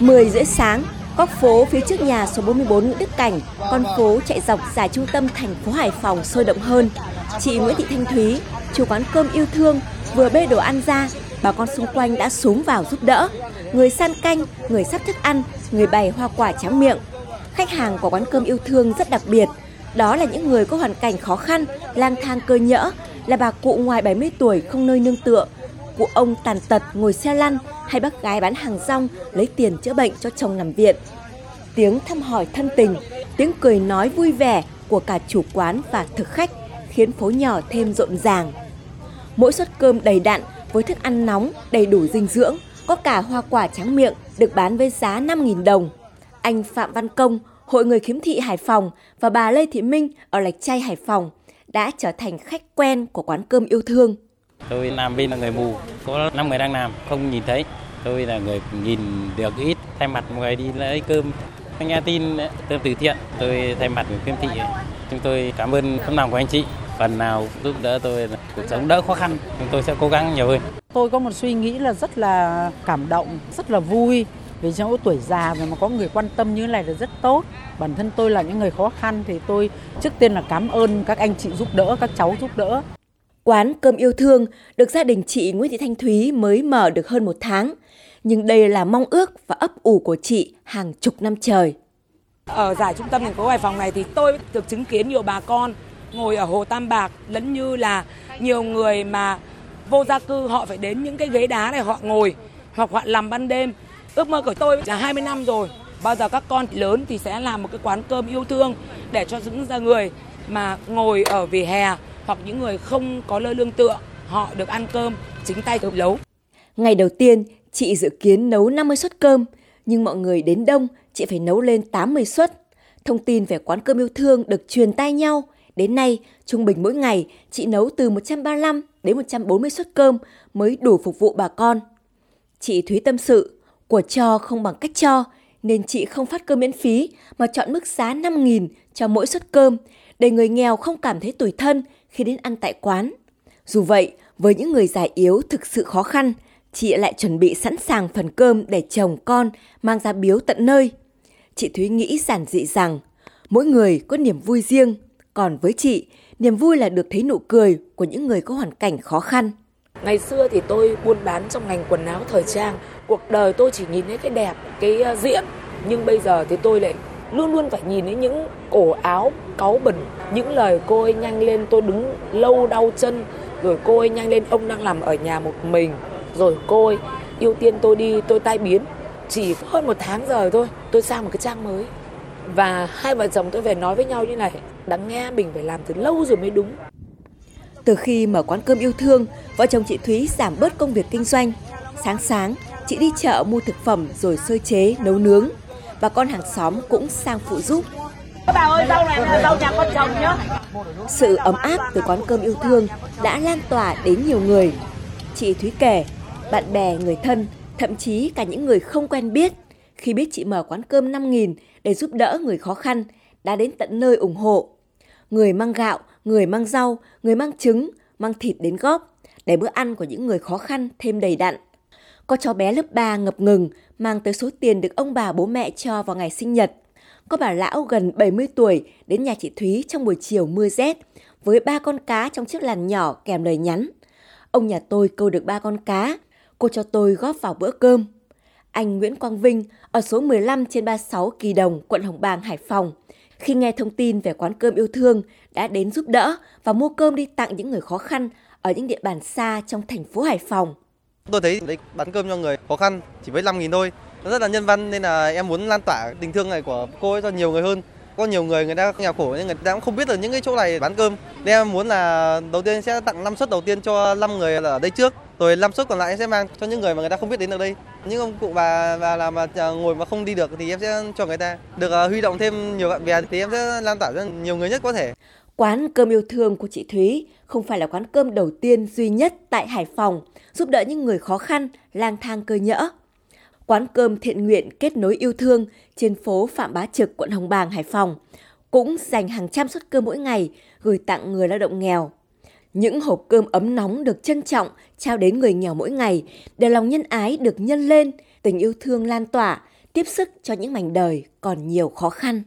10 rưỡi sáng, góc phố phía trước nhà số 44 Nguyễn Đức Cảnh, con phố chạy dọc dài trung tâm thành phố Hải Phòng sôi động hơn. Chị Nguyễn Thị Thanh Thúy, chủ quán cơm yêu thương, vừa bê đồ ăn ra, bà con xung quanh đã xuống vào giúp đỡ. Người san canh, người sắp thức ăn, người bày hoa quả tráng miệng. Khách hàng của quán cơm yêu thương rất đặc biệt, đó là những người có hoàn cảnh khó khăn, lang thang cơ nhỡ, là bà cụ ngoài 70 tuổi không nơi nương tựa, cụ ông tàn tật ngồi xe lăn hay bác gái bán hàng rong lấy tiền chữa bệnh cho chồng nằm viện. Tiếng thăm hỏi thân tình, tiếng cười nói vui vẻ của cả chủ quán và thực khách khiến phố nhỏ thêm rộn ràng. Mỗi suất cơm đầy đặn với thức ăn nóng đầy đủ dinh dưỡng, có cả hoa quả tráng miệng được bán với giá 5.000 đồng. Anh Phạm Văn Công, Hội người khiếm thị Hải Phòng và bà Lê Thị Minh ở Lạch Tray Hải Phòng đã trở thành khách quen của quán cơm yêu thương. Tôi làm bên là người mù, có 5 người đang làm, không nhìn thấy. Tôi là người nhìn được ít, thay mặt người đi lấy cơm. anh Nghe tin cơm từ thiện, tôi thay mặt người khiếm thị. Chúng tôi cảm ơn tấm lòng của anh chị. Phần nào giúp đỡ tôi cuộc sống đỡ khó khăn, chúng tôi sẽ cố gắng nhiều hơn. Tôi có một suy nghĩ là rất là cảm động, rất là vui vì trong tuổi già mà có người quan tâm như thế này là rất tốt. Bản thân tôi là những người khó khăn thì tôi trước tiên là cảm ơn các anh chị giúp đỡ, các cháu giúp đỡ. Quán cơm yêu thương được gia đình chị Nguyễn Thị Thanh Thúy mới mở được hơn một tháng. Nhưng đây là mong ước và ấp ủ của chị hàng chục năm trời. Ở giải trung tâm thành phố Hải Phòng này thì tôi được chứng kiến nhiều bà con ngồi ở Hồ Tam Bạc, lẫn như là nhiều người mà vô gia cư, họ phải đến những cái ghế đá này, họ ngồi, hoặc họ làm ban đêm. Ước mơ của tôi là 20 năm rồi. Bao giờ các con lớn thì sẽ làm một cái quán cơm yêu thương để cho những người mà ngồi ở vỉa hè hoặc những người không có nơi lương tựa họ được ăn cơm chính tay tự nấu. Ngày đầu tiên, chị dự kiến nấu 50 suất cơm, nhưng mọi người đến đông, chị phải nấu lên 80 suất. Thông tin về quán cơm yêu thương được truyền tay nhau. Đến nay, trung bình mỗi ngày, chị nấu từ 135 đến 140 suất cơm mới đủ phục vụ bà con. Chị Thúy tâm sự, của cho không bằng cách cho, nên chị không phát cơm miễn phí mà chọn mức giá 5.000 cho mỗi suất cơm để người nghèo không cảm thấy tủi thân khi đến ăn tại quán. Dù vậy, với những người già yếu thực sự khó khăn, chị lại chuẩn bị sẵn sàng phần cơm để chồng con mang ra biếu tận nơi. Chị Thúy nghĩ giản dị rằng, mỗi người có niềm vui riêng, còn với chị, niềm vui là được thấy nụ cười của những người có hoàn cảnh khó khăn. Ngày xưa thì tôi buôn bán trong ngành quần áo thời trang, cuộc đời tôi chỉ nhìn thấy cái đẹp, cái ờ, diện, nhưng bây giờ thì tôi lại luôn luôn phải nhìn thấy những cổ áo cáu bẩn, những lời cô ấy nhanh lên, tôi đứng lâu đau chân, rồi cô ấy nhanh lên, ông đang làm ở nhà một mình. Rồi cô ấy, ưu tiên tôi đi, tôi tai biến. Chỉ hơn một tháng rồi thôi, tôi sang một cái trang mới. Và hai vợ chồng tôi về nói với nhau như này đáng nghe mình phải làm từ lâu rồi mới đúng. Từ khi mở quán cơm yêu thương, vợ chồng chị Thúy giảm bớt công việc kinh doanh. Sáng sáng, chị đi chợ mua thực phẩm rồi sơ chế, nấu nướng bà con hàng xóm cũng sang phụ giúp. Bà ơi, rau này rau nhà con chồng nhá. Sự ấm áp từ quán cơm yêu thương đã lan tỏa đến nhiều người. Chị Thúy kể, bạn bè, người thân, thậm chí cả những người không quen biết, khi biết chị mở quán cơm 5.000 để giúp đỡ người khó khăn, đã đến tận nơi ủng hộ. Người mang gạo, người mang rau, người mang trứng, mang thịt đến góp, để bữa ăn của những người khó khăn thêm đầy đặn. Có cháu bé lớp 3 ngập ngừng mang tới số tiền được ông bà bố mẹ cho vào ngày sinh nhật. Có bà lão gần 70 tuổi đến nhà chị Thúy trong buổi chiều mưa rét với ba con cá trong chiếc làn nhỏ kèm lời nhắn. Ông nhà tôi câu được ba con cá, cô cho tôi góp vào bữa cơm. Anh Nguyễn Quang Vinh ở số 15 trên 36 Kỳ Đồng, quận Hồng Bàng, Hải Phòng, khi nghe thông tin về quán cơm yêu thương đã đến giúp đỡ và mua cơm đi tặng những người khó khăn ở những địa bàn xa trong thành phố Hải Phòng. Tôi thấy đấy bán cơm cho người khó khăn, chỉ với 5 nghìn thôi. Nó rất là nhân văn, nên là em muốn lan tỏa tình thương này của cô ấy cho nhiều người hơn. Có nhiều người người ta nghèo khổ, nhưng người ta cũng không biết được những cái chỗ này bán cơm. Nên em muốn là đầu tiên sẽ tặng 5 suất đầu tiên cho 5 người ở đây trước. Rồi 5 suất còn lại em sẽ mang cho những người mà người ta không biết đến được đây. Những ông cụ bà và làm mà à, ngồi mà không đi được thì em sẽ cho người ta. Được à, huy động thêm nhiều bạn bè thì em sẽ lan tỏa cho nhiều người nhất có thể. Quán cơm yêu thương của chị Thúy không phải là quán cơm đầu tiên duy nhất tại Hải Phòng giúp đỡ những người khó khăn, lang thang cơ nhỡ. Quán cơm thiện nguyện kết nối yêu thương trên phố Phạm Bá Trực, quận Hồng Bàng, Hải Phòng cũng dành hàng trăm suất cơm mỗi ngày gửi tặng người lao động nghèo. Những hộp cơm ấm nóng được trân trọng trao đến người nghèo mỗi ngày để lòng nhân ái được nhân lên, tình yêu thương lan tỏa, tiếp sức cho những mảnh đời còn nhiều khó khăn.